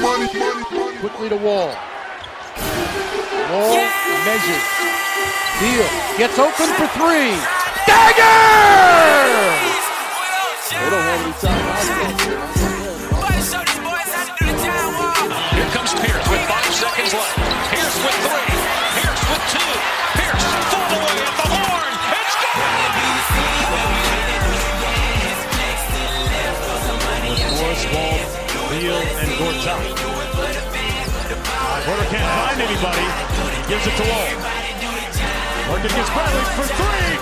money, money. Quickly to Wall. Wall measures. Deal. Gets open for three. Dagger! They don't have any timeouts. Here comes Pierce with five seconds left. Pierce with three. Pierce with two. Pierce full Beal, and Gortat. Porter can't find anybody. Gives it to Wall. Bradley for three.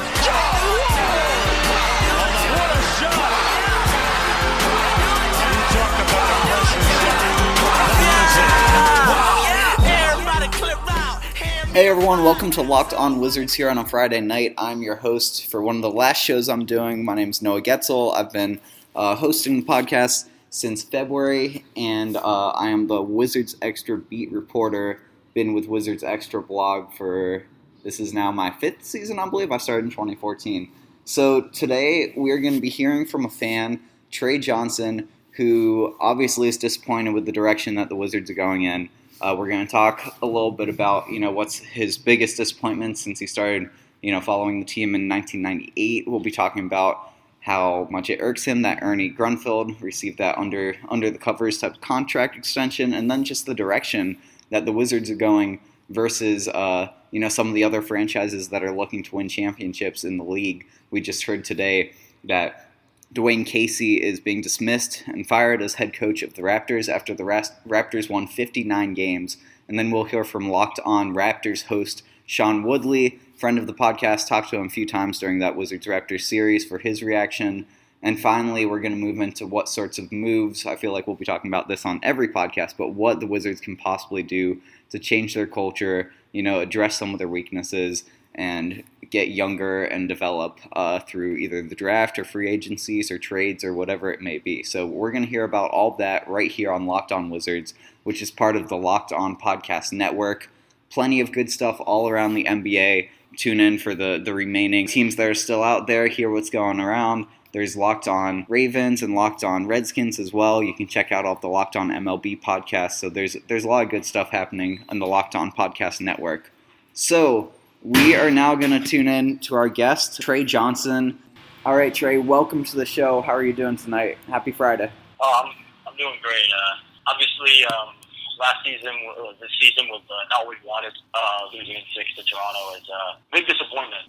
Hey everyone, welcome to Locked On Wizards here on a Friday night. I'm your host for one of the last shows I'm doing. My name is Noah Getzel. I've been uh, hosting the podcast since February, and uh, I am the Wizards Extra beat reporter. Been with Wizards Extra blog for this is now my fifth season, I believe. I started in 2014. So today we're going to be hearing from a fan, Trey Johnson, who obviously is disappointed with the direction that the Wizards are going in. Uh, we're going to talk a little bit about you know what's his biggest disappointment since he started you know following the team in 1998. We'll be talking about how much it irks him that Ernie Grunfeld received that under under the covers type contract extension, and then just the direction that the Wizards are going versus uh, you know some of the other franchises that are looking to win championships in the league. We just heard today that Dwane Casey is being dismissed and fired as head coach of the Raptors after the Raptors won 59 games. And then we'll hear from Locked On Raptors host Sean Woodley, friend of the podcast. Talked to him a few times during that Wizards Raptors series for his reaction. And finally, we're going to move into what sorts of moves. I feel like we'll be talking about this on every podcast, but what the Wizards can possibly do to change their culture, you know, address some of their weaknesses, and get younger and develop uh, through either the draft or free agencies or trades or whatever it may be. So we're going to hear about all that right here on Locked On Wizards, which is part of the Locked On Podcast Network. Plenty of good stuff all around the NBA. Tune in for the, the remaining teams that are still out there, hear what's going around. There's Locked On Ravens and Locked On Redskins as well. You can check out all the Locked On MLB podcasts. So there's there's a lot of good stuff happening on the Locked On Podcast Network. So we are now going to tune in to our guest, Trey Johnson. All right, Trey, welcome to the show. How are you doing tonight? Happy Friday. Oh, I'm, I'm doing great. Uh, obviously, um, last season, uh, this season was uh, not what we wanted. Uh, losing in six to Toronto is a big disappointment.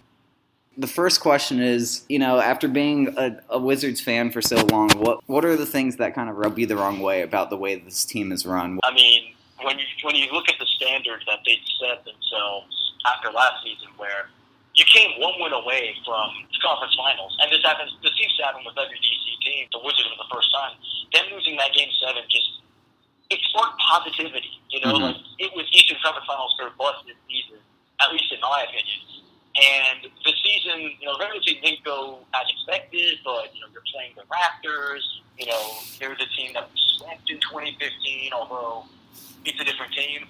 The first question is, you know, after being a, a, Wizards fan for so long, what what are the things that kind of rub you the wrong way about the way this team is run? I mean, when you when you look at the standards that they set themselves after last season, where you came one win away from the conference finals, and this happens. This seems to happen with every DC team. The Wizards for the first time. Them losing that game seven just it sparked positivity. You know, mm-hmm. like it was Eastern Conference Finals for busted season, at least in my opinion. And the season, you know, regular season didn't go as expected, but you know, you're playing the Raptors. You know, they're the team that swept in 2015, although it's a different team.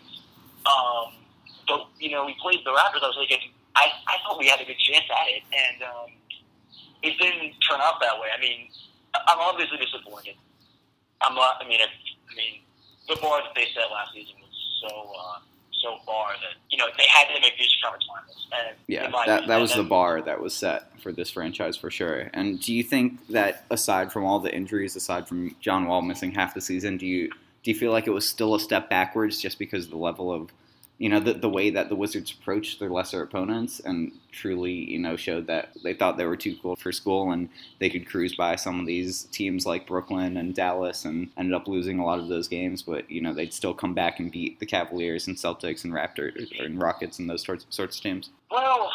Um, but you know, we played the Raptors. I was thinking, I, I thought we had a good chance at it, and um, it didn't turn out that way. I mean, I'm obviously disappointed. I'm not. I mean, it, I mean, the bar that they set last season was so. Uh, so far that you know they had to make these conference finals. And yeah, that, that was the bar that was set for this franchise for sure. And do you think that aside from all the injuries, aside from John Wall missing half the season, do you do you feel like it was still a step backwards just because the level of you know the, the way that the Wizards approached their lesser opponents and truly you know showed that they thought they were too cool for school and they could cruise by some of these teams like Brooklyn and Dallas and ended up losing a lot of those games but you know they'd still come back and beat the Cavaliers and Celtics and Raptors and Rockets and those sorts sorts of teams. Well,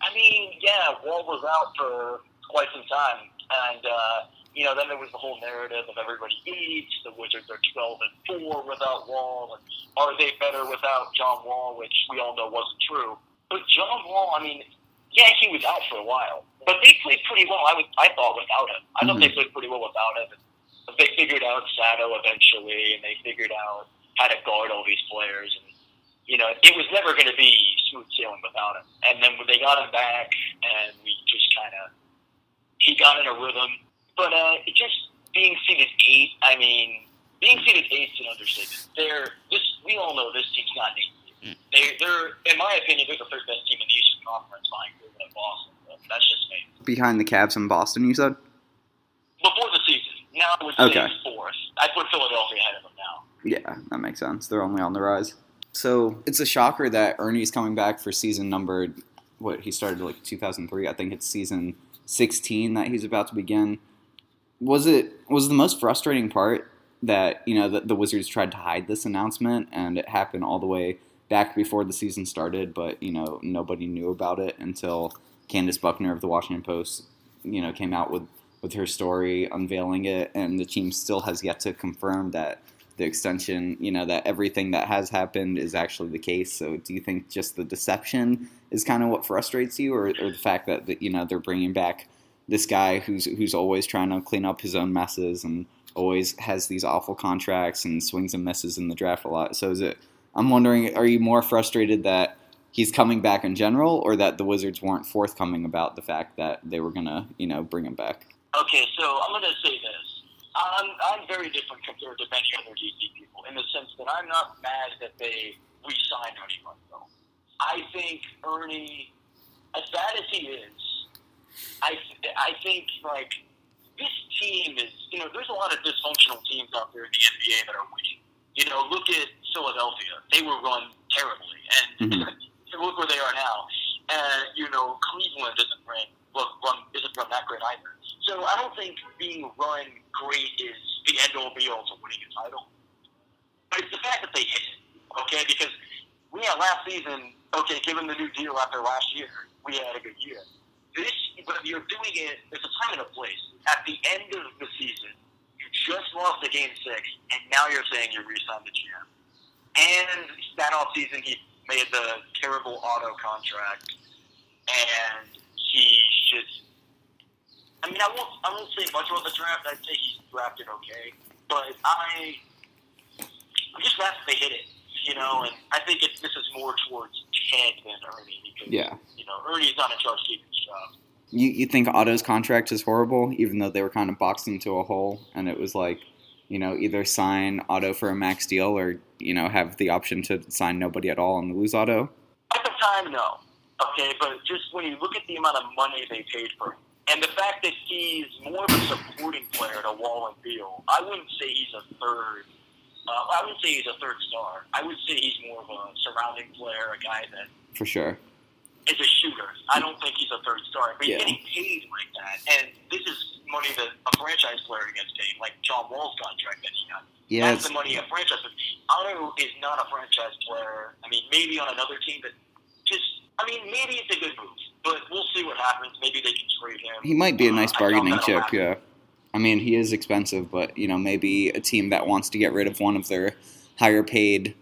I mean, yeah, Wall was out for quite some time and. uh you know, then there was the whole narrative of everybody eats. The Wizards are 12 and 4 without Wall. And are they better without John Wall, which we all know wasn't true. But John Wall, I mean, yeah, he was out for a while, but they played pretty well. I was, I thought without him. I thought mm-hmm. they played pretty well without him. And they figured out Sato eventually, and they figured out how to guard all these players. And you know, it was never going to be smooth sailing without him. And then when they got him back, and we just kind of he got in a rhythm but uh, it just being seated eight, I mean, being seeded eight is an understatement. They're this. We all know this team's not eighth. They, they're, in my opinion, they're the third best team in the Eastern Conference behind Cleveland and Boston. That's just me. Behind the Cavs in Boston, you said? Before the season, now I would say Okay. fourth. I put Philadelphia ahead of them now. Yeah, that makes sense. They're only on the rise. So it's a shocker that Ernie's coming back for season number, what, he started like 2003. I think it's season 16 that he's about to begin. Was it, was the most frustrating part that, you know, the, the Wizards tried to hide this announcement and it happened all the way back before the season started, but, you know, nobody knew about it until Candace Buckner of the Washington Post, you know, came out with, with her story unveiling it, and the team still has yet to confirm that the extension, you know, that everything that has happened is actually the case. So, do you think just the deception is kind of what frustrates you, or, or the fact that, that you know they're bringing back this guy who's who's always trying to clean up his own messes and always has these awful contracts and swings and misses in the draft a lot. So, is it? I'm wondering, are you more frustrated that he's coming back in general, or that the Wizards weren't forthcoming about the fact that they were gonna, you know, bring him back? Okay, so I'm to say this. I'm, I'm very different compared to many other DC people in the sense that I'm not mad that they re-signed Ernie Grunfeld. I think Ernie, as bad as he is, I, I think, like, this team is, you know, there's a lot of dysfunctional teams out there in the NBA that are winning. You know, look at Philadelphia. They were run terribly, and Mhm. look where they are now. And, you know, Cleveland isn't run, look, run, isn't run that great either. So I don't think being run great is the end all be all to winning a title. But it's the fact that they hit it, okay? Because we had last season, okay, given the new deal after last year, we had a good year. This, but you're doing it, there's a time and a place. At the end of the season, you just lost a game six, and now you're saying you re-signed the GM. And that offseason, he made the terrible Otto contract, and he just. I mean, I won't. I won't say much about the draft. I'd say he's drafted okay, but I. I'm just glad they hit it, you know. And I think it, this is more towards Ted than Ernie because Yeah. you know Ernie's not in charge of keeping job. You you think Otto's contract is horrible, even though they were kind of boxed into a hole, and it was like, you know, either sign Otto for a max deal or you know have the option to sign nobody at all and lose Otto. At the time, no. Okay, but just when you look at the amount of money they paid for him, and the fact that he's more of a supporting player to a Wall and Beal, I wouldn't say he's a third. Uh, I wouldn't say he's a third star. I would say he's more of a surrounding player, a guy that For sure. Is a shooter. I don't think he's a third star, but he's getting paid like that, and this is money that a franchise player gets paid, like John Wall's contract that he got. Yeah, That's the money a franchise. Otto is not a franchise player. I mean, maybe on another team, but just I mean, maybe it's a good move, but we'll see what happens. Maybe they can trade him. he might be a nice bargaining chip. happen. Yeah. I mean, he is expensive, but you know, maybe a team that wants to get rid of one of their higher paid,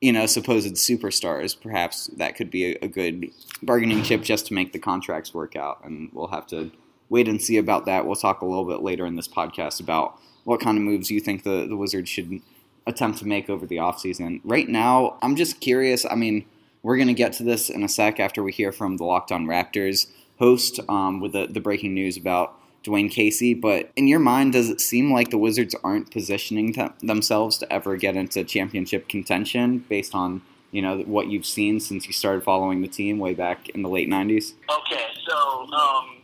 you know, supposed superstars, perhaps that could be a, a good bargaining chip just to make the contracts work out. And we'll have to wait and see about that. We'll talk a little bit later in this podcast about what kind of moves you think the, the Wizards should attempt to make over the offseason. Right now, I'm just curious. I mean, we're going to get to this in a sec after we hear from the Locked On Raptors host um, with the, the breaking news about Dwane Casey. But in your mind, does it seem like the Wizards aren't positioning th- themselves to ever get into championship contention based on you know what you've seen since you started following the team way back in the late '90s? Okay, so um,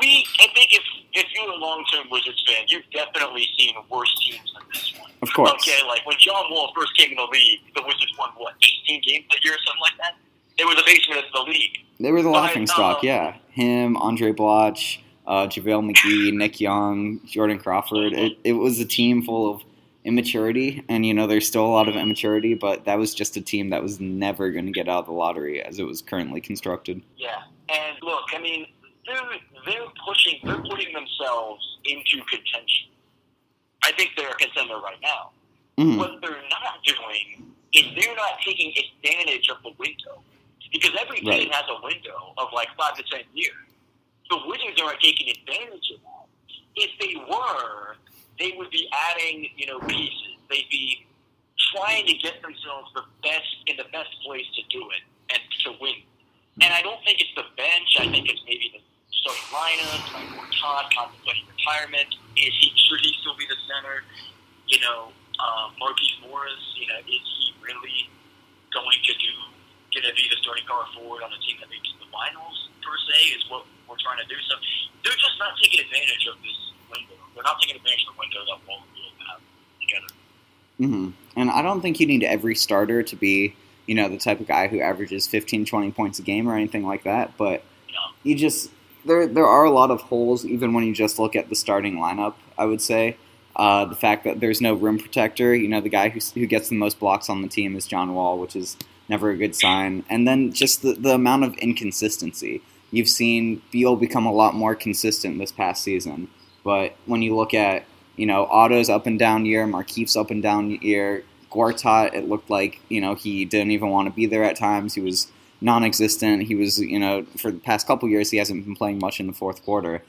we. I think if if you're a long term Wizards fan, you've definitely seen worse teams than this one. Of course. Okay, like when John Wall first came in the league, the Wizards won what 18 games a year or something like that. They were the basement of the league. They were the laughing stock, uh, yeah. Him, Andray Blatche, uh, JaVale McGee, Nick Young, Jordan Crawford. It, it was a team full of immaturity, and you know there's still a lot of immaturity, but that was just a team that was never going to get out of the lottery as it was currently constructed. Yeah, and look, I mean, they're they're pushing, they're putting themselves into contention. I think they're a contender right now. Mhm. What they're not doing is they're not taking advantage of the window because every team Right. has a window of like five to ten years. The Wizards aren't taking advantage of that. If they were, they would be adding, you know, pieces. They'd be trying to get themselves the best in the best place to do it and to win. And I don't think it's the bench. I think it's maybe the starting lineup, like Todd contemplating retirement. Is he should he still be the center? you know, uh, Markieff Morris, you know, is he really going to do, going to be the starting power forward on a team that makes the finals, per se, is what we're trying to do. So they're just not taking advantage of this window. They're not taking advantage of the window that Wall and Beal have together. hmm And I don't think you need every starter to be, you know, the type of guy who averages 15, 20 points a game or anything like that. But You you just there there are a lot of holes even when you just look at the starting lineup. I would say uh, the fact that there's no rim protector. You know, the guy who who gets the most blocks on the team is John Wall, which is never a good sign. And then just the the amount of inconsistency. You've seen Beal become a lot more consistent this past season, but when you look at you know Otto's up and down year, Markieff's up and down year, Gortat, it looked like you know he didn't even want to be there at times. He was non-existent. He was, you know, for the past couple years, he hasn't been playing much in the fourth quarter.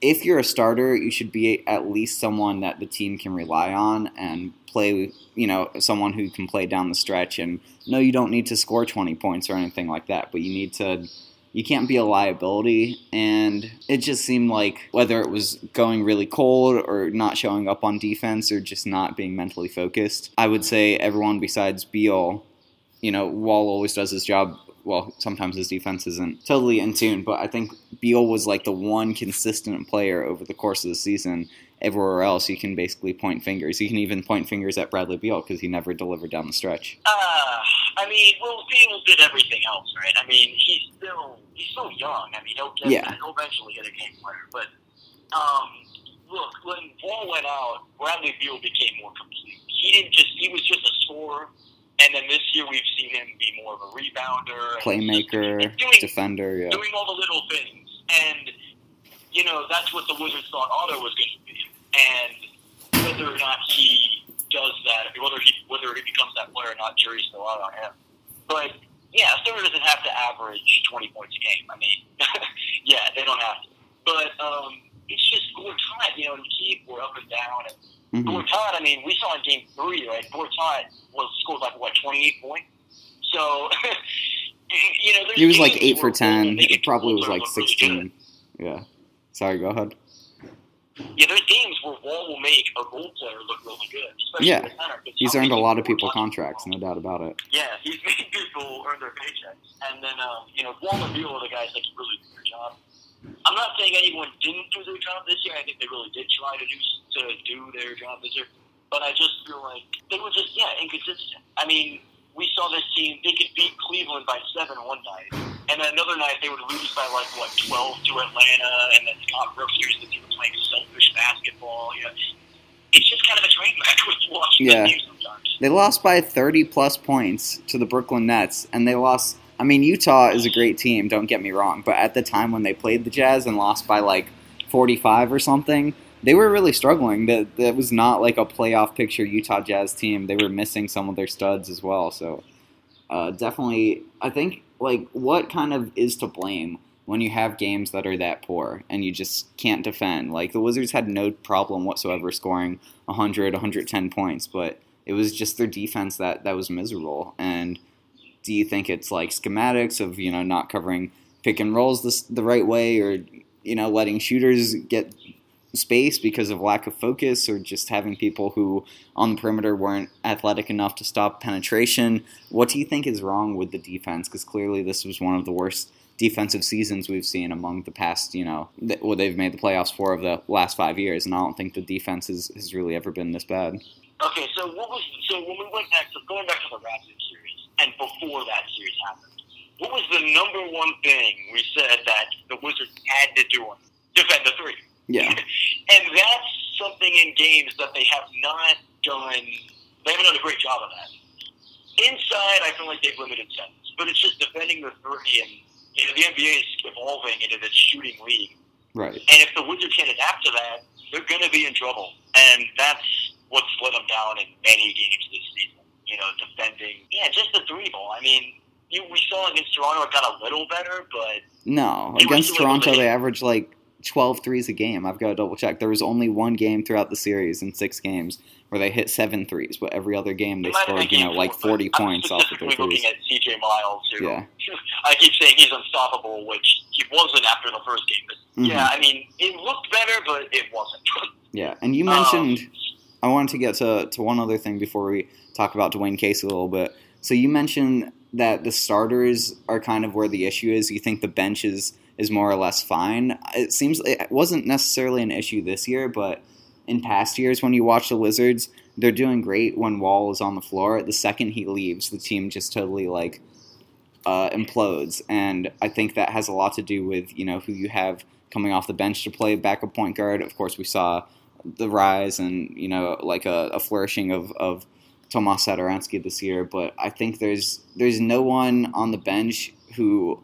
If you're a starter, you should be at least someone that the team can rely on and play, you know, someone who can play down the stretch. And no, you don't need to score 20 points or anything like that, but you need to. You can't be a liability, and it just seemed like whether it was going really cold or not showing up on defense or just not being mentally focused, I would say everyone besides Beal you know, Wall always does his job. Well, sometimes his defense isn't totally in tune, but I think Beal was like the one consistent player over the course of the season. Everywhere else, you can basically point fingers. You can even point fingers at Bradley Beal because he never delivered down the stretch. Uh, I mean, well, Beal did everything else, right? I mean, he's still he's still young. I mean, he'll get Yeah. he'll eventually get a game player. But um, look, when Wall went out, Bradley Beal became more complete. He didn't just he was just a scorer. And then this year we've seen him be more of a rebounder, Playmaker, just doing, defender, yeah. doing all the little things. And you know that's what the Wizards thought Otto was going to be. And whether or not he does that, whether he whether he becomes that player or not, jury's still out on him. But yeah, a starter doesn't have to average twenty points a game. I mean, yeah, they don't have to. But um, it's just Gortat, you know, and Keith were up and down. And Mhm. Gortat, I mean, we saw in Game Three, right? Gortat was scored like what twenty eight points. So you know, there's He was like eight for ten. Wall It probably was like really sixteen. Yeah. Sorry, go ahead. Yeah, there's games where Wall will make a role player look really good. Yeah. center, He's earned a lot of people people are touching contracts, no doubt about it. Yeah, he's made people earn their paychecks. And then, um, you know, Wall and Beal are the guys that can really do their job. I'm not saying anyone didn't do their job this year. I think they really did try to do to do their job this year. But I just feel like they were just yeah inconsistent. I mean, we saw this team; they could beat Cleveland by seven one night, and then another night they would lose by like what twelve to Atlanta, and then Scott Brooks here's the team playing selfish basketball. You know, it's just kind of a train wreck when you watch Yeah. the sometimes. They lost by 30 plus points to the Brooklyn Nets, and they lost. I mean, Utah is a great team, don't get me wrong, but at the time when they played the Jazz and lost by like 45 or something, they were really struggling. That that was not like a playoff picture Utah Jazz team. They were missing some of their studs as well. So uh, definitely, I think like what kind of is to blame when you have games that are that poor and you just can't defend. Like the Wizards had no problem whatsoever scoring 100, 110 points, but it was just their defense that that was miserable. And do you think it's like schematics of you know not covering pick and rolls this, the right way, or you know letting shooters get space because of lack of focus, or just having people who on the perimeter weren't athletic enough to stop penetration? What do you think is wrong with the defense? Because clearly this was one of the worst defensive seasons we've seen among the past, you know, th- well, they've made the playoffs four of the last five years, and I don't think the defense has, has really ever been this bad. Okay, so what was so when we went back to going back to the Raptors series and before that series happened, what was the number one thing we said that the Wizards had to do? Defend the three. Yeah. and that's something in games that they have not done. They haven't done a great job of that. Inside, I feel like they've limited sets, but it's just defending the three, and you know, the NBA is evolving into this shooting league. Right. And if the Wizards can't adapt to that, they're going to be in trouble. And that's what's let them down in many games this season. You know, defending. Yeah, just the three ball. I mean, you, we saw against Toronto it got a little better, but No, against still able to Toronto, they averaged like 12 threes a game. I've got to double check. There was only one game throughout the series in six games where they hit seven threes, but every other game they it might have scored, you know, like 40 points off of their threes. looking at CJ Miles, who Yeah. I keep saying he's unstoppable, which he wasn't after the first game. But Mhm. yeah, I mean, it looked better, but it wasn't. Yeah, and you Um, mentioned I wanted to get to, to one other thing before we talk about Dwane Casey a little bit. So you mentioned that the starters are kind of where the issue is. You think the bench is, is more or less fine. It seems it wasn't necessarily an issue this year, but in past years when you watch the Wizards, they're doing great when Wall is on the floor. The second he leaves, the team just totally like uh, implodes, and I think that has a lot to do with you know who you have coming off the bench to play backup point guard. Of course, we saw the rise and you know like a, a flourishing of, of Tomas Satoransky this year, but I think there's there's no one on the bench who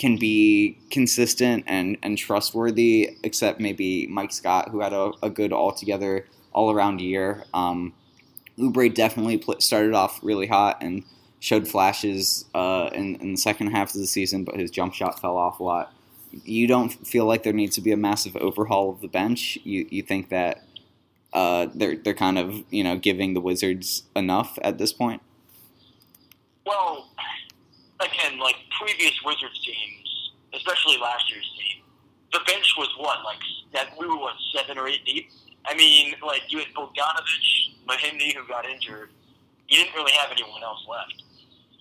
can be consistent and, and trustworthy except maybe Mike Scott, who had a, a good altogether all around year. Um, Oubre definitely pl- started off really hot and showed flashes uh, in, in the second half of the season, but his jump shot fell off a lot. You don't feel like there needs to be a massive overhaul of the bench. You you think that uh, they're they're kind of you know giving the Wizards enough at this point. Well, again, like previous Wizards teams, especially last year's team, the bench was what like that we were what seven or eight deep. I mean, like you had Bogdanovic, Mahinmi, who got injured. You didn't really have anyone else left.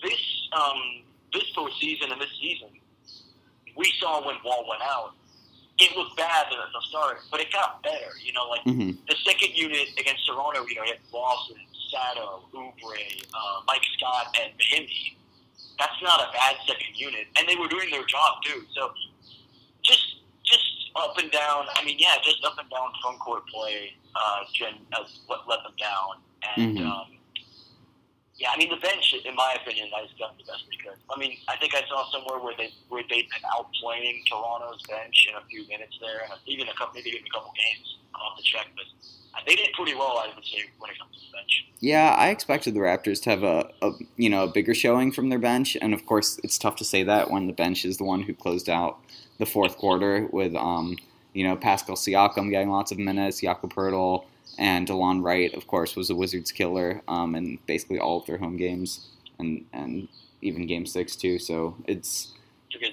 This um, this postseason and this season, we saw when Wall went out. It looked bad at the start, but it got better. You know, like mm-hmm. the second unit against Toronto, you know, you had Lawson, Sato, Oubre, uh, Mike Scott, and Mahinmi. That's not a bad second unit, and they were doing their job too. So just just up and down. I mean, yeah, just up and down front court play. Uh, gen, uh, let, them down, and Mhm. um, yeah, I mean the bench, in my opinion, has done the best because I mean I think I saw somewhere where they where they've been outplaying Toronto's bench in a few minutes there, and even a couple maybe even a couple games. I'll have to check, but they did pretty well, I would say, when it comes to the bench. Yeah, I expected the Raptors to have a, a you know a bigger showing from their bench, and of course it's tough to say that when the bench is the one who closed out the fourth quarter with um, you know Pascal Siakam getting lots of minutes, Jakob Poeltl, and Delon Wright, of course, was a Wizards killer um, in basically all of their home games and and even Game Six too. So it's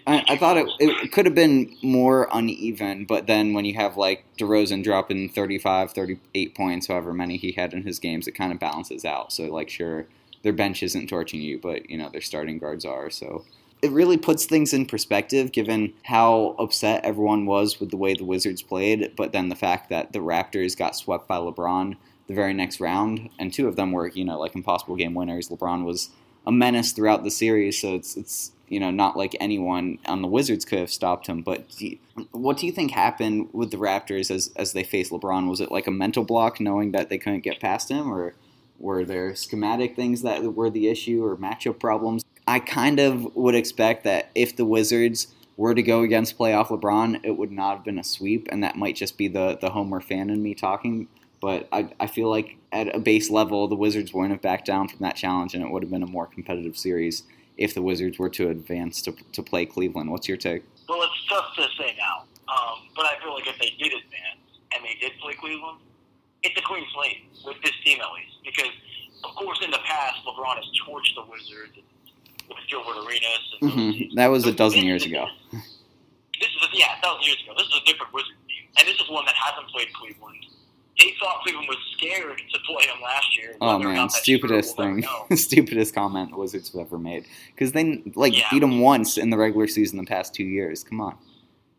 I, I thought it, it could have been more uneven, but then when you have like DeRozan dropping 35, 38 points, however many he had in his games, it kind of balances out. So, like, sure, their bench isn't torching you, but, you know, their starting guards are. So it really puts things in perspective given how upset everyone was with the way the Wizards played, but then the fact that the Raptors got swept by LeBron the very next round, and two of them were, you know, like impossible game winners. LeBron was a menace throughout the series, so it's it's you know not like anyone on the Wizards could have stopped him. But do you- what do you think happened with the Raptors as as they faced LeBron? Was it like a mental block, knowing that they couldn't get past him, or were there schematic things that were the issue, or matchup problems? I kind of would expect that if the Wizards were to go against playoff LeBron, it would not have been a sweep, and that might just be the the Homer fan in me talking. But I, I feel like at a base level, the Wizards wouldn't have backed down from that challenge, and it would have been a more competitive series if the Wizards were to advance to, to play Cleveland. What's your take? Well, it's tough to say now, um, but I feel like if they did advance and they did play Cleveland, it's a clean slate with this team at least. Because, of course, in the past, LeBron has torched the Wizards with Gilbert Arenas. And those hmm. That was a dozen years is- ago. This is a, yeah, a thousand years ago. This is a different Wizards team, and this is one that hasn't played Cleveland. They thought Cleveland was scared to play them last year. Oh man, stupidest thing, stupidest comment the Wizards have ever made. Because they like Yeah. beat them once in the regular season the past two years. Come on,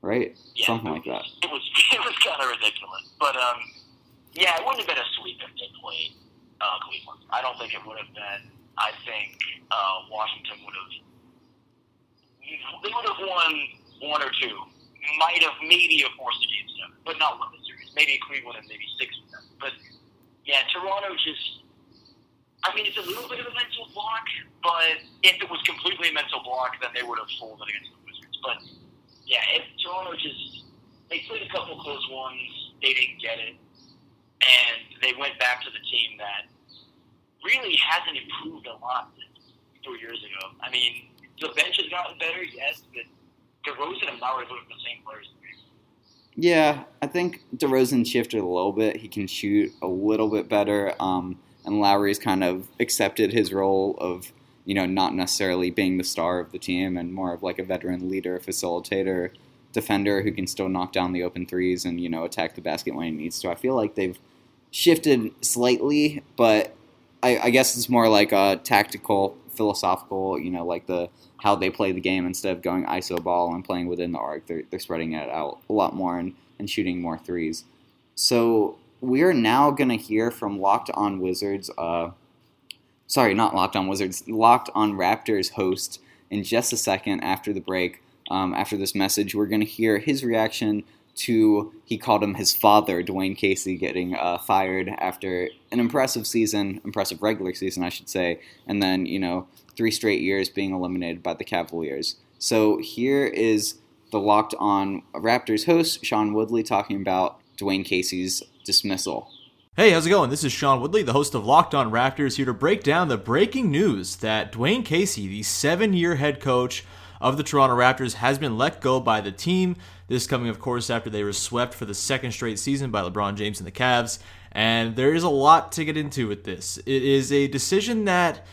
right? Yeah, Something like that. It was it was kind of ridiculous, but um, yeah, it wouldn't have been a sweep if they played uh, Cleveland. I don't think it would have been. I think uh, Washington would have. They would have won one or two. Might have maybe have forced a game seven, but not won the series. Maybe a Cleveland and maybe six of them. But yeah, Toronto just. I mean, it's a little bit of a mental block, but if it was completely a mental block, then they would have folded against the Wizards. But yeah, if Toronto just they played a couple close ones, they didn't get it, and they went back to the team that really hasn't improved a lot three years ago. I mean, the bench has gotten better, yes, but DeRozan and Lowry look the same players. Yeah, I think DeRozan shifted a little bit. He can shoot a little bit better, um, and Lowry's kind of accepted his role of you know not necessarily being the star of the team and more of like a veteran leader, facilitator, defender who can still knock down the open threes and you know attack the basket when he needs to. I feel like they've shifted slightly, but I, I guess it's more like a tactical, philosophical. You know, like the how they play the game instead of going iso ball and playing within the arc. They're they're spreading it out a lot more and, and shooting more threes. So we are now going to hear from Locked On Wizards. Uh, sorry, not Locked On Wizards. Locked On Raptors host in just a second after the break. Um, after this message, we're going to hear his reaction to he called him his father, Dwane Casey, getting uh, fired after an impressive season, impressive regular season, I should say, and then you know three straight years being eliminated by the Cavaliers. So here is the Locked On Raptors host Sean Woodley talking about Dwane Casey's dismissal. Hey, how's it going? This is Sean Woodley, the host of Locked On Raptors, here to break down the breaking news that Dwane Casey, the seven year head coach of the Toronto Raptors, has been let go by the team. This coming, of course, after they were swept for the second straight season by LeBron James and the Cavs. And there is a lot to get into with this. It is a decision that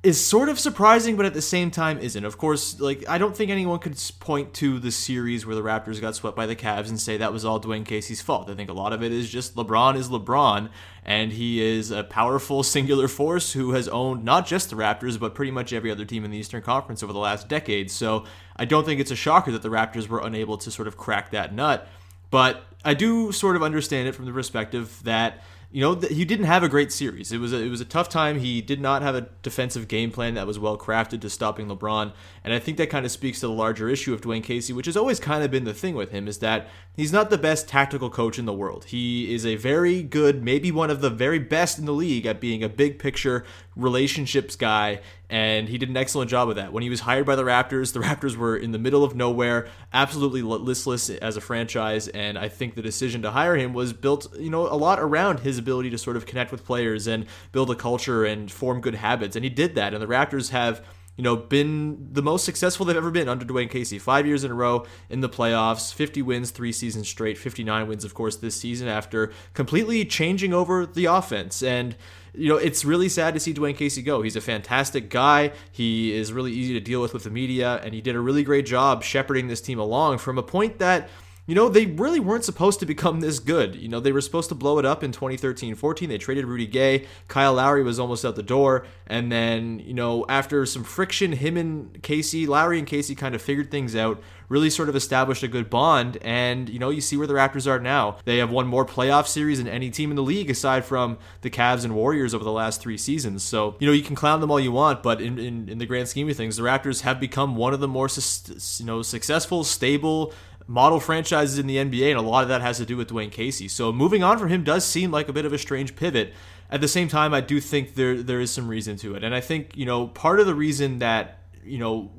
is sort of surprising, but at the same time isn't. Of course, like I don't think anyone could point to the series where the Raptors got swept by the Cavs and say that was all Dwane Casey's fault. I think a lot of it is just LeBron is LeBron, and he is a powerful singular force who has owned not just the Raptors, but pretty much every other team in the Eastern Conference over the last decade. So I don't think it's a shocker that the Raptors were unable to sort of crack that nut. But I do sort of understand it from the perspective that you know, he didn't have a great series. It was a, it was a tough time. He did not have a defensive game plan that was well crafted to stopping LeBron, and I think that kind of speaks to the larger issue of Dwane Casey, which has always kind of been the thing with him, is that he's not the best tactical coach in the world. He is a very good, maybe one of the very best in the league at being a big picture relationships guy, and he did an excellent job of that. When he was hired by the Raptors, the Raptors were in the middle of nowhere, absolutely listless as a franchise, and I think the decision to hire him was built, you know, a lot around his ability to sort of connect with players and build a culture and form good habits, and he did that. And the Raptors have you know, been the most successful they've ever been under Dwane Casey. Five years in a row in the playoffs, 50 wins, three seasons straight, 59 wins, of course, this season after completely changing over the offense. And, you know, it's really sad to see Dwane Casey go. He's a fantastic guy. He is really easy to deal with with the media, and he did a really great job shepherding this team along from a point that you know, they really weren't supposed to become this good. You know, they were supposed to blow it up in 2013 14. They traded Rudy Gay. Kyle Lowry was almost out the door. And then, you know, after some friction, him and Casey, Lowry and Casey kind of figured things out, really sort of established a good bond. And, you know, you see where the Raptors are now. They have won more playoff series than any team in the league aside from the Cavs and Warriors over the last three seasons. So, you know, you can clown them all you want, but in, in, in the grand scheme of things, the Raptors have become one of the more, you know, successful, stable, model franchises in the NBA, and a lot of that has to do with Dwane Casey. So moving on from him does seem like a bit of a strange pivot. At the same time, I do think there there is some reason to it, and I think you know part of the reason that you know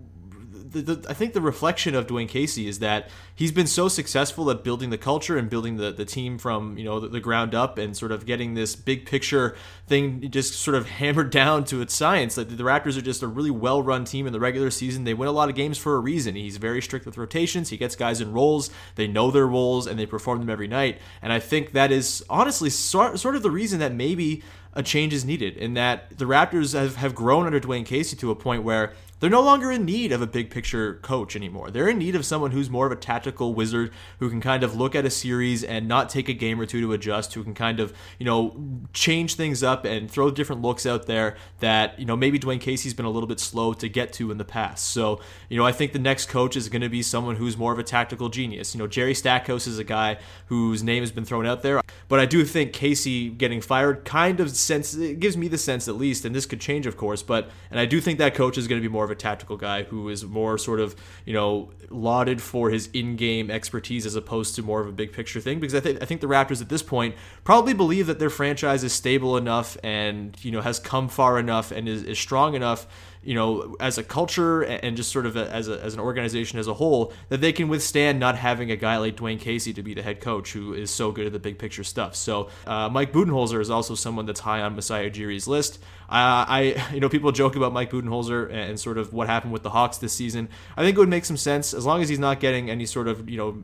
the, the, I think the reflection of Dwane Casey is that he's been so successful at building the culture and building the, the team from you know the, the, ground up and sort of getting this big picture thing just sort of hammered down to its science. That the Raptors are just a really well run team in the regular season. They win a lot of games for a reason. He's very strict with rotations. He gets guys in roles. They know their roles and they perform them every night. And I think that is honestly sort, sort of the reason that maybe a change is needed in that the Raptors have, have grown under Dwane Casey to a point where they're no longer in need of a big picture coach anymore. They're in need of someone who's more of a tactical wizard who can kind of look at a series and not take a game or two to adjust, who can kind of, you know, change things up and throw different looks out there that, you know, maybe Dwane Casey's been a little bit slow to get to in the past. So, you know, I think the next coach is going to be someone who's more of a tactical genius. You know, Jerry Stackhouse is a guy whose name has been thrown out there, but I do think Casey getting fired kind of sense it gives me the sense at least, and this could change, of course, but and I do think that coach is going to be more of a tactical guy who is more sort of you know lauded for his in-game expertise as opposed to more of a big picture thing. Because I think I think the Raptors at this point probably believe that their franchise is stable enough and you know has come far enough and is, is strong enough you know, as a culture and just sort of as, a, as an organization as a whole, that they can withstand not having a guy like Dwane Casey to be the head coach who is so good at the big picture stuff. So uh, Mike Budenholzer is also someone that's high on Masai Ujiri's list. Uh, I, you know, people joke about Mike Budenholzer and sort of what happened with the Hawks this season. I think it would make some sense as long as he's not getting any sort of, you know,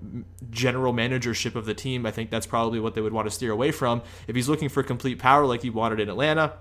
general managership of the team. I think that's probably what they would want to steer away from. If he's looking for complete power like he wanted in Atlanta,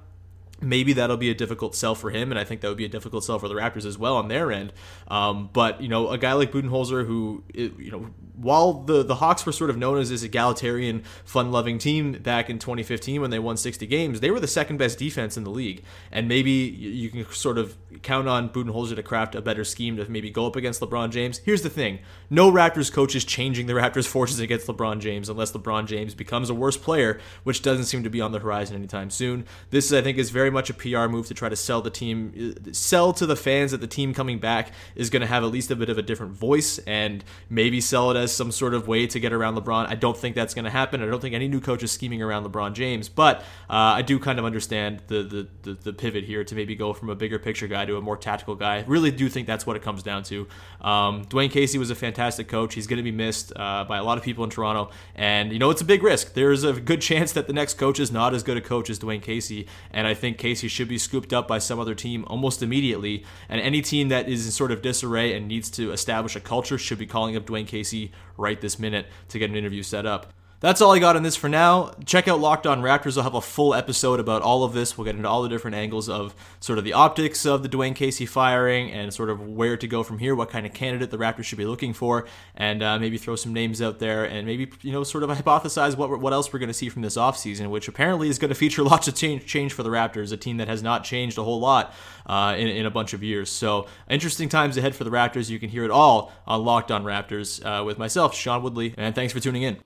maybe that'll be a difficult sell for him, and I think that would be a difficult sell for the Raptors as well on their end. Um, but you know, a guy like Budenholzer, who you know, while the the Hawks were sort of known as this egalitarian, fun-loving team back in 2015 when they won 60 games, they were the second best defense in the league, and maybe you can sort of count on Budenholzer to craft a better scheme to maybe go up against LeBron James. Here's the thing: no Raptors coach is changing the Raptors' forces against LeBron James unless LeBron James becomes a worse player, which doesn't seem to be on the horizon anytime soon. This, I think, is very much a PR move to try to sell the team, sell to the fans that the team coming back is going to have at least a bit of a different voice, and maybe sell it as some sort of way to get around LeBron. I don't think that's going to happen. I don't think any new coach is scheming around LeBron James, but uh, I do kind of understand the, the, the the pivot here to maybe go from a bigger picture guy to a more tactical guy. Really do think that's what it comes down to. Um, Dwane Casey was a fantastic coach. He's going to be missed uh, by a lot of people in Toronto, and you know it's a big risk. There's a good chance that the next coach is not as good a coach as Dwane Casey, and I think Casey should be scooped up by some other team almost immediately. And any team that is in sort of disarray and needs to establish a culture should be calling up Dwane Casey right this minute to get an interview set up. That's all I got on this for now. Check out Locked On Raptors. I'll have a full episode about all of this. We'll get into all the different angles of sort of the optics of the Dwane Casey firing and sort of where to go from here, what kind of candidate the Raptors should be looking for, and uh, maybe throw some names out there and maybe, you know, sort of hypothesize what, what else we're going to see from this offseason, which apparently is going to feature lots of change, change for the Raptors, a team that has not changed a whole lot uh, in, in a bunch of years. So, interesting times ahead for the Raptors. You can hear it all on Locked On Raptors uh, with myself, Sean Woodley, and thanks for tuning in.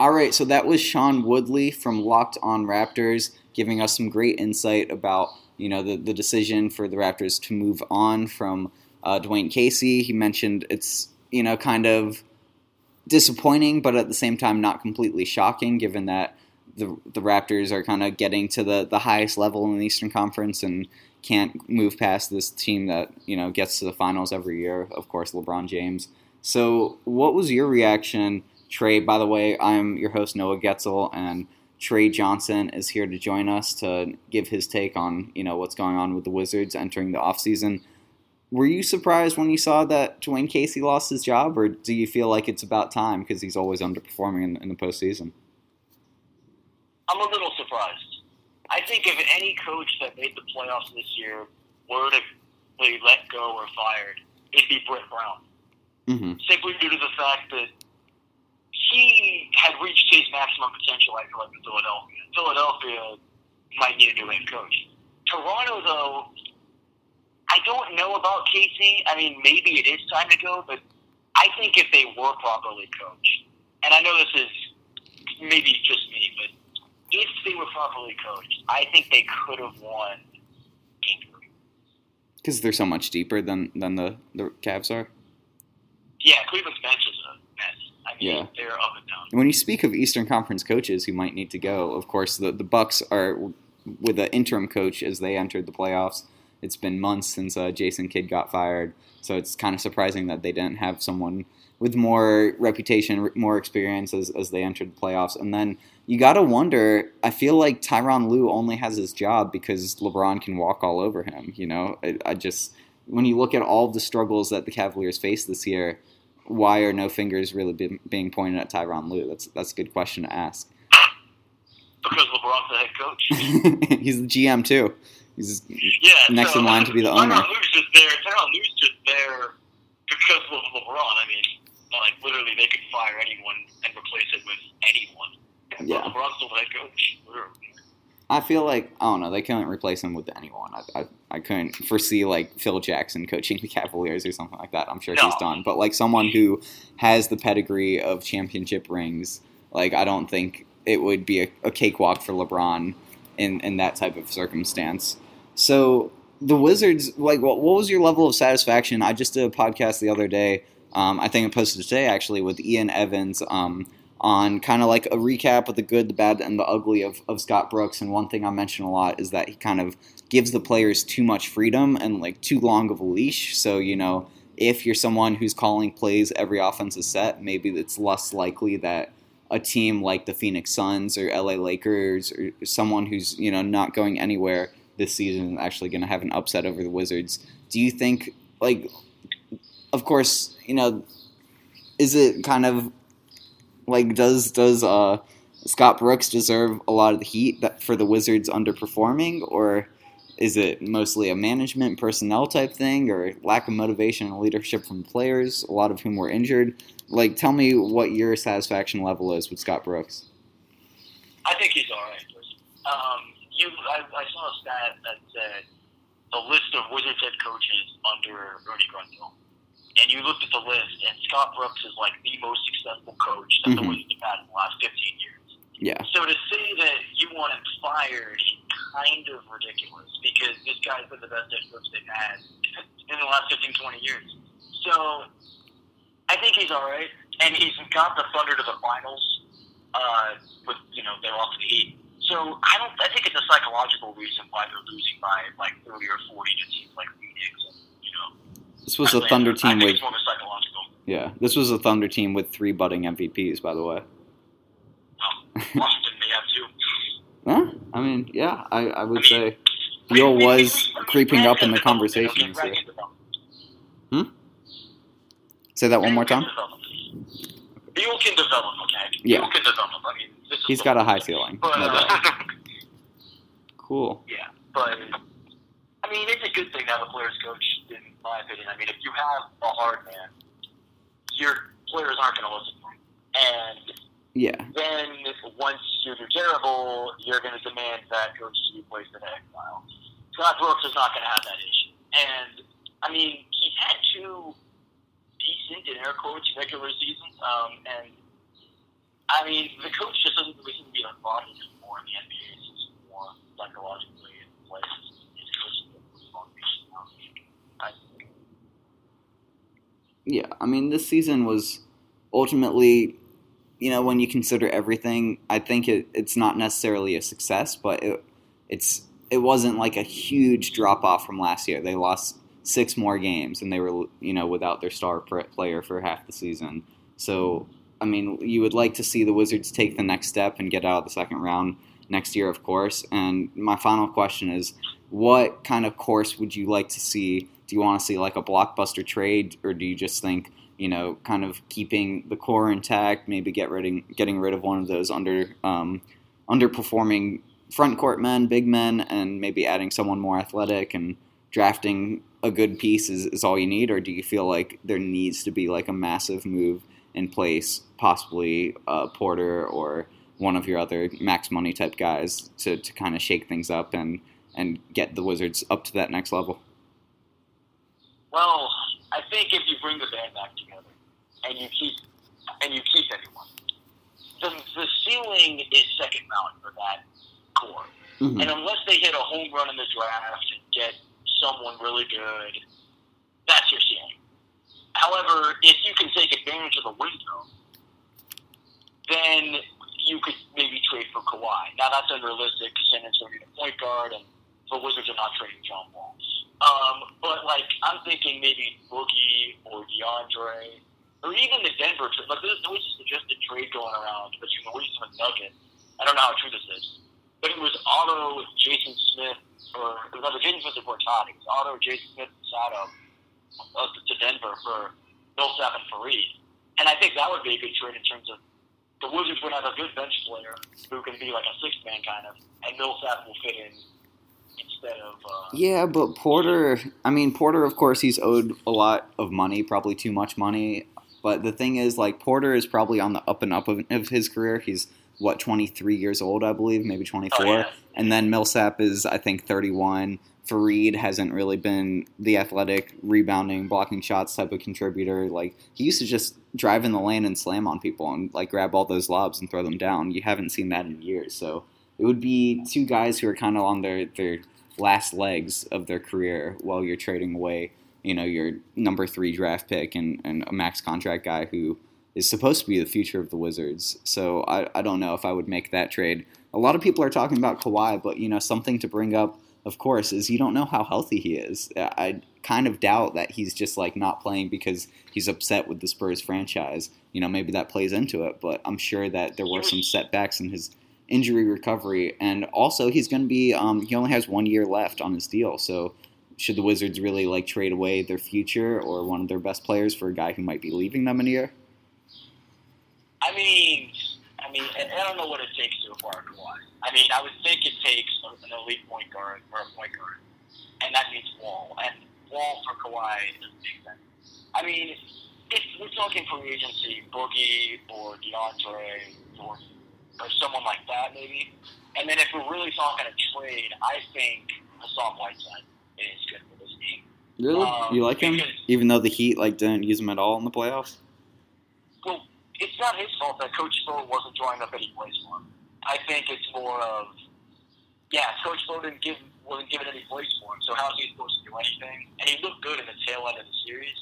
All right, so that was Sean Woodley from Locked On Raptors giving us some great insight about you know the, the decision for the Raptors to move on from uh, Dwane Casey. He mentioned it's you know kind of disappointing, but at the same time not completely shocking, given that the the Raptors are kind of getting to the the highest level in the Eastern Conference and can't move past this team that you know gets to the finals every year. Of course, LeBron James. So, what was your reaction? Trey, by the way, I'm your host, Noah Getzel, and Trey Johnson is here to join us to give his take on, you know, what's going on with the Wizards entering the offseason. Were you surprised when you saw that Dwane Casey lost his job, or do you feel like it's about time because he's always underperforming in, in the postseason? I'm a little surprised. I think if any coach that made the playoffs this year were to be let go or fired, it'd be Brett Brown. Mm-hmm. Simply due to the fact that had reached his maximum potential, I feel like, in Philadelphia. Philadelphia might need a new head coach. Toronto, though, I don't know about Casey. I mean, maybe it is time to go, but I think if they were properly coached, and I know this is maybe just me, but if they were properly coached, I think they could have won. Because they're so much deeper than, than the, the Cavs are? Yeah, Cleveland's bench is a. I mean, Yeah. they're up and down. When you speak of Eastern Conference coaches who might need to go, of course the the Bucks are with an interim coach as they entered the playoffs. It's been months since uh, Jason Kidd got fired, so it's kind of surprising that they didn't have someone with more reputation, more experience as, as they entered the playoffs. And then you got to wonder. I feel like Tyronn Lue only has his job because LeBron can walk all over him. You know, I, I just when you look at all the struggles that the Cavaliers faced this year, why are no fingers really be, being pointed at Tyronn Lue? That's that's a good question to ask. Because LeBron's the head coach. He's the GM too. He's Yeah, Next so, in line to be the Tyronn owner. Lue's just there. Tyronn Lue's just there because of LeBron. I mean, like literally, they could fire anyone and replace it with anyone. Yeah. LeBron's still the head coach. Literally. I feel like I don't know. They couldn't replace him with anyone. I, I, I couldn't foresee like Phil Jackson coaching the Cavaliers or something like that. I'm sure No. he's done. But like someone who has the pedigree of championship rings, like I don't think it would be a, a cakewalk for LeBron in in that type of circumstance. So the Wizards, like, what, what was your level of satisfaction? I just did a podcast the other day. Um, I think I posted today actually with Ian Evans. Um, on kind of like a recap of the good, the bad, and the ugly of, of Scott Brooks. And one thing I mention a lot is that he kind of gives the players too much freedom and like too long of a leash. So, you know, if you're someone who's calling plays every offensive set, maybe it's less likely that a team like the Phoenix Suns or LA Lakers or someone who's, you know, not going anywhere this season is actually going to have an upset over the Wizards. Do you think, like, of course, you know, is it kind of like does does uh Scott Brooks deserve a lot of the heat that, for the Wizards underperforming, or is it mostly a management personnel type thing, or lack of motivation and leadership from players, a lot of whom were injured? Like, tell me what your satisfaction level is with Scott Brooks. I think he's all right. Um, you, I, I saw a stat that said the list of Wizards head coaches under Rudy Grunfeld. And you looked at the list, and Scott Brooks is like the most successful coach that the Mhm. Wizards have had in the last 15 years. Yeah. So to say that you want him fired is kind of ridiculous because this guy's been the best head coach they've had in the last 15, 20 years. So I think he's all right, and he's got the Thunder to the finals uh, with you know they're off to the Heat. So I don't. I think it's a psychological reason why they're losing by like 30 or 40 to teams like Phoenix. And, you know, This was a. Thunder team with it's more of a psychological. yeah. This was a Thunder team with three budding MVPs, by the way. Well, Washington may have two. Huh? I mean, yeah, I, I would I mean, say Beal was creeping up in the conversation okay? this Brad year. can develop. Say that one more time. Beal can develop, okay? Yeah. Beal can develop. I mean, this is He's got a high ceiling. But, uh. Cool. yeah, but I mean, it's a good thing to have a players coach, my opinion. I mean, if you have a hard man, your players aren't going to listen to him. And Yeah. then once you do terrible, you're going to demand that coach be placed in exile. Scott Brooks is not going to have that issue. And, I mean, he's had two decent, in air quotes, regular seasons. Um, and, I mean, the coach just doesn't really seem to be a body anymore in the NBA. It's just more psychologically and players. His coaching is motivation. I. Yeah, I mean, this season was ultimately, you know, when you consider everything, I think it, it's not necessarily a success, but it, it's it wasn't like a huge drop off from last year. They lost six more games, and they were, you know, without their star player for half the season. So, I mean, you would like to see the Wizards take the next step and get out of the second round next year, of course. And my final question is, what kind of course would you like to see? Do you want to see like a blockbuster trade, or do you just think you know, kind of keeping the core intact, maybe get rid of, getting rid of one of those under um, underperforming front court men, big men, and maybe adding someone more athletic and drafting a good piece is, is all you need, or do you feel like there needs to be like a massive move in place, possibly uh, Porter or one of your other max money type guys to, to kind of shake things up and and get the Wizards up to that next level? Well, I think if you bring the band back together and you keep and you keep everyone, the, the ceiling is second round for that core. Mhm. And unless they hit a home run in the draft and get someone really good, that's your ceiling. However, if you can take advantage of the window, then you could maybe trade for Kawhi. Now that's unrealistic because San Antonio a point guard, and the Wizards are not trading John Wall. Um, but like I'm thinking maybe Boogie or DeAndre, or even the Denver trade. Like there's always a trade going around between the Wizards and Nuggets. I don't know how true this is, but it was Otto, Jason Smith, or it was either Jason Smith or Todd. It was Otto, Jason Smith, and Sato uh, to Denver for Millsap and Faried. And I think that would be a good trade in terms of the Wizards would have a good bench player who can be like a sixth man kind of, and Millsap will fit in instead of. Uh, Yeah, but Porter, I mean, Porter, of course, he's owed a lot of money, probably too much money. But the thing is, like, Porter is probably on the up and up of, of his career. He's, what, 23 years old, I believe, maybe 24. Oh, yeah. And then Millsap is, I think, 31. Faried hasn't really been the athletic, rebounding, blocking shots type of contributor. Like, he used to just drive in the lane and slam on people and, like, grab all those lobs and throw them down. You haven't seen that in years. So it would be two guys who are kind of on their, their last legs of their career while you're trading away, you know, your number three draft pick and, and a max contract guy who is supposed to be the future of the Wizards. So I, I don't know if I would make that trade. A lot of people are talking about Kawhi, but you know, something to bring up, of course, is you don't know how healthy he is. I kind of doubt that he's just like not playing because he's upset with the Spurs franchise. You know, maybe that plays into it, but I'm sure that there were some setbacks in his injury recovery, and also he's going to be. Um, he only has one year left on his deal, so should the Wizards really like trade away their future or one of their best players for a guy who might be leaving them in a year? I mean, I mean, I don't know what it takes to acquire Kawhi. I mean, I would think it takes an elite point guard or a point guard, and that means Wall. And Wall for Kawhi doesn't make sense. I mean, if we're talking free agency, Boogie or DeAndre or, or someone like that, maybe. And then if we're really talking a trade, I think Hassan Whiteside is good for this team. Really? Um, you like him? Even though the Heat like didn't use him at all in the playoffs? Well, it's not his fault that Coach Spo wasn't drawing up any plays for him. I think it's more of, yeah, Coach Spo didn't give, wasn't giving any plays for him, so how's he supposed to do anything? And he looked good in the tail end of the series.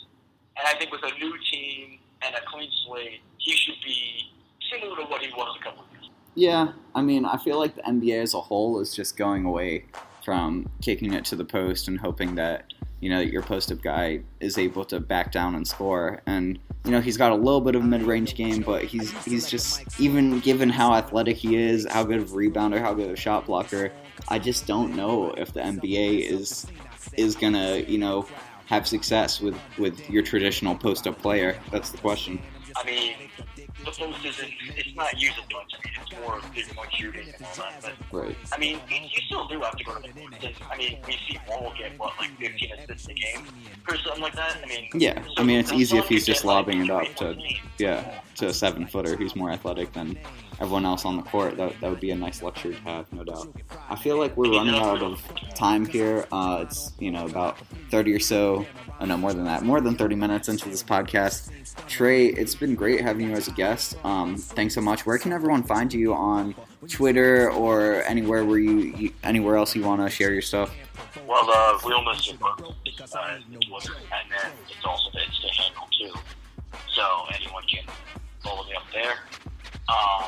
And I think with a new team and a clean slate, he should be similar to what he was a couple of years. Yeah, I mean, I feel like the NBA as a whole is just going away from kicking it to the post and hoping that you know your post-up guy is able to back down and score. And you know he's got a little bit of mid-range game, but he's he's just even given how athletic he is, how good of a rebounder, how good of a shot blocker. I just don't know if the NBA is is gonna you know have success with with your traditional post-up player. That's the question. I mean, the post isn't, it's not used as much. I mean, it's more three-point shooting and all that, but Right. I mean, you you still do have to go to the post. I mean, we see Wall get what, like 15 assists a game or something like that. I mean, Yeah, I mean it's easy if he's just lobbing it up to points a game. yeah to a seven footer who's more athletic than everyone else on the court. That that would be a nice luxury to have, no doubt. I feel like we're running out of time here. Uh, it's you know about thirty or so. Oh, no, more than that. More than thirty minutes into this podcast. Trey, it's been great having you as a guest. Um, thanks so much. Where can everyone find you on Twitter or anywhere where you, you anywhere else you want to share your stuff? Well, the real Mr. Book, uh, Twitter, and then it's also the Insta handle too. So anyone can follow me up there. Um,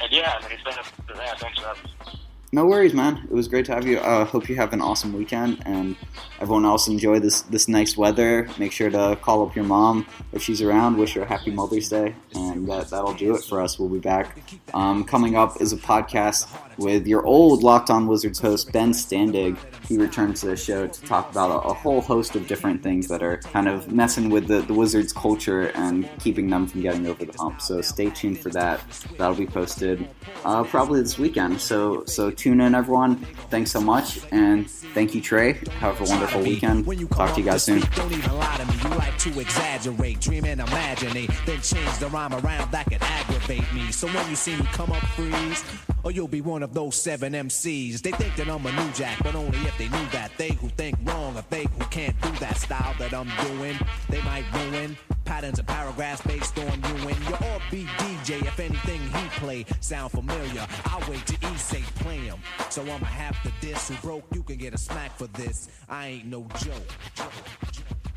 and yeah, I mean, it's been a, thanks for having me. No worries, man. It was great to have you. Uh, hope you have an awesome weekend, and everyone else enjoy this this nice weather. Make sure to call up your mom if she's around. Wish her a happy Mother's Day, and that that'll do it for us. We'll be back. Um, coming up is a podcast with your old Locked On Wizards host Ben Standig. He returned to the show to talk about a, a whole host of different things that are kind of messing with the, the Wizards culture and keeping them from getting over the hump. So stay tuned for that. That'll be posted uh, probably this weekend. So so tune in, everyone. Thanks so much, and thank you, Trey. Have a wonderful weekend. Talk to you guys soon. Don't even lie to me. You like to exaggerate, dream and imaginate, then change the rhyme around that could aggravate me. So when you see me come up, freeze, or you'll be one of those seven MCs. They think that I'm a new jack, but only if they knew that. They who think wrong, or they who can't do that style that I'm doing, they might ruin patterns and paragraphs based on you and your offbeat DJ. If anything he play sound familiar, I'll wait to E say play him. So I'ma have to diss who broke. You can get a smack for this. I ain't no joke.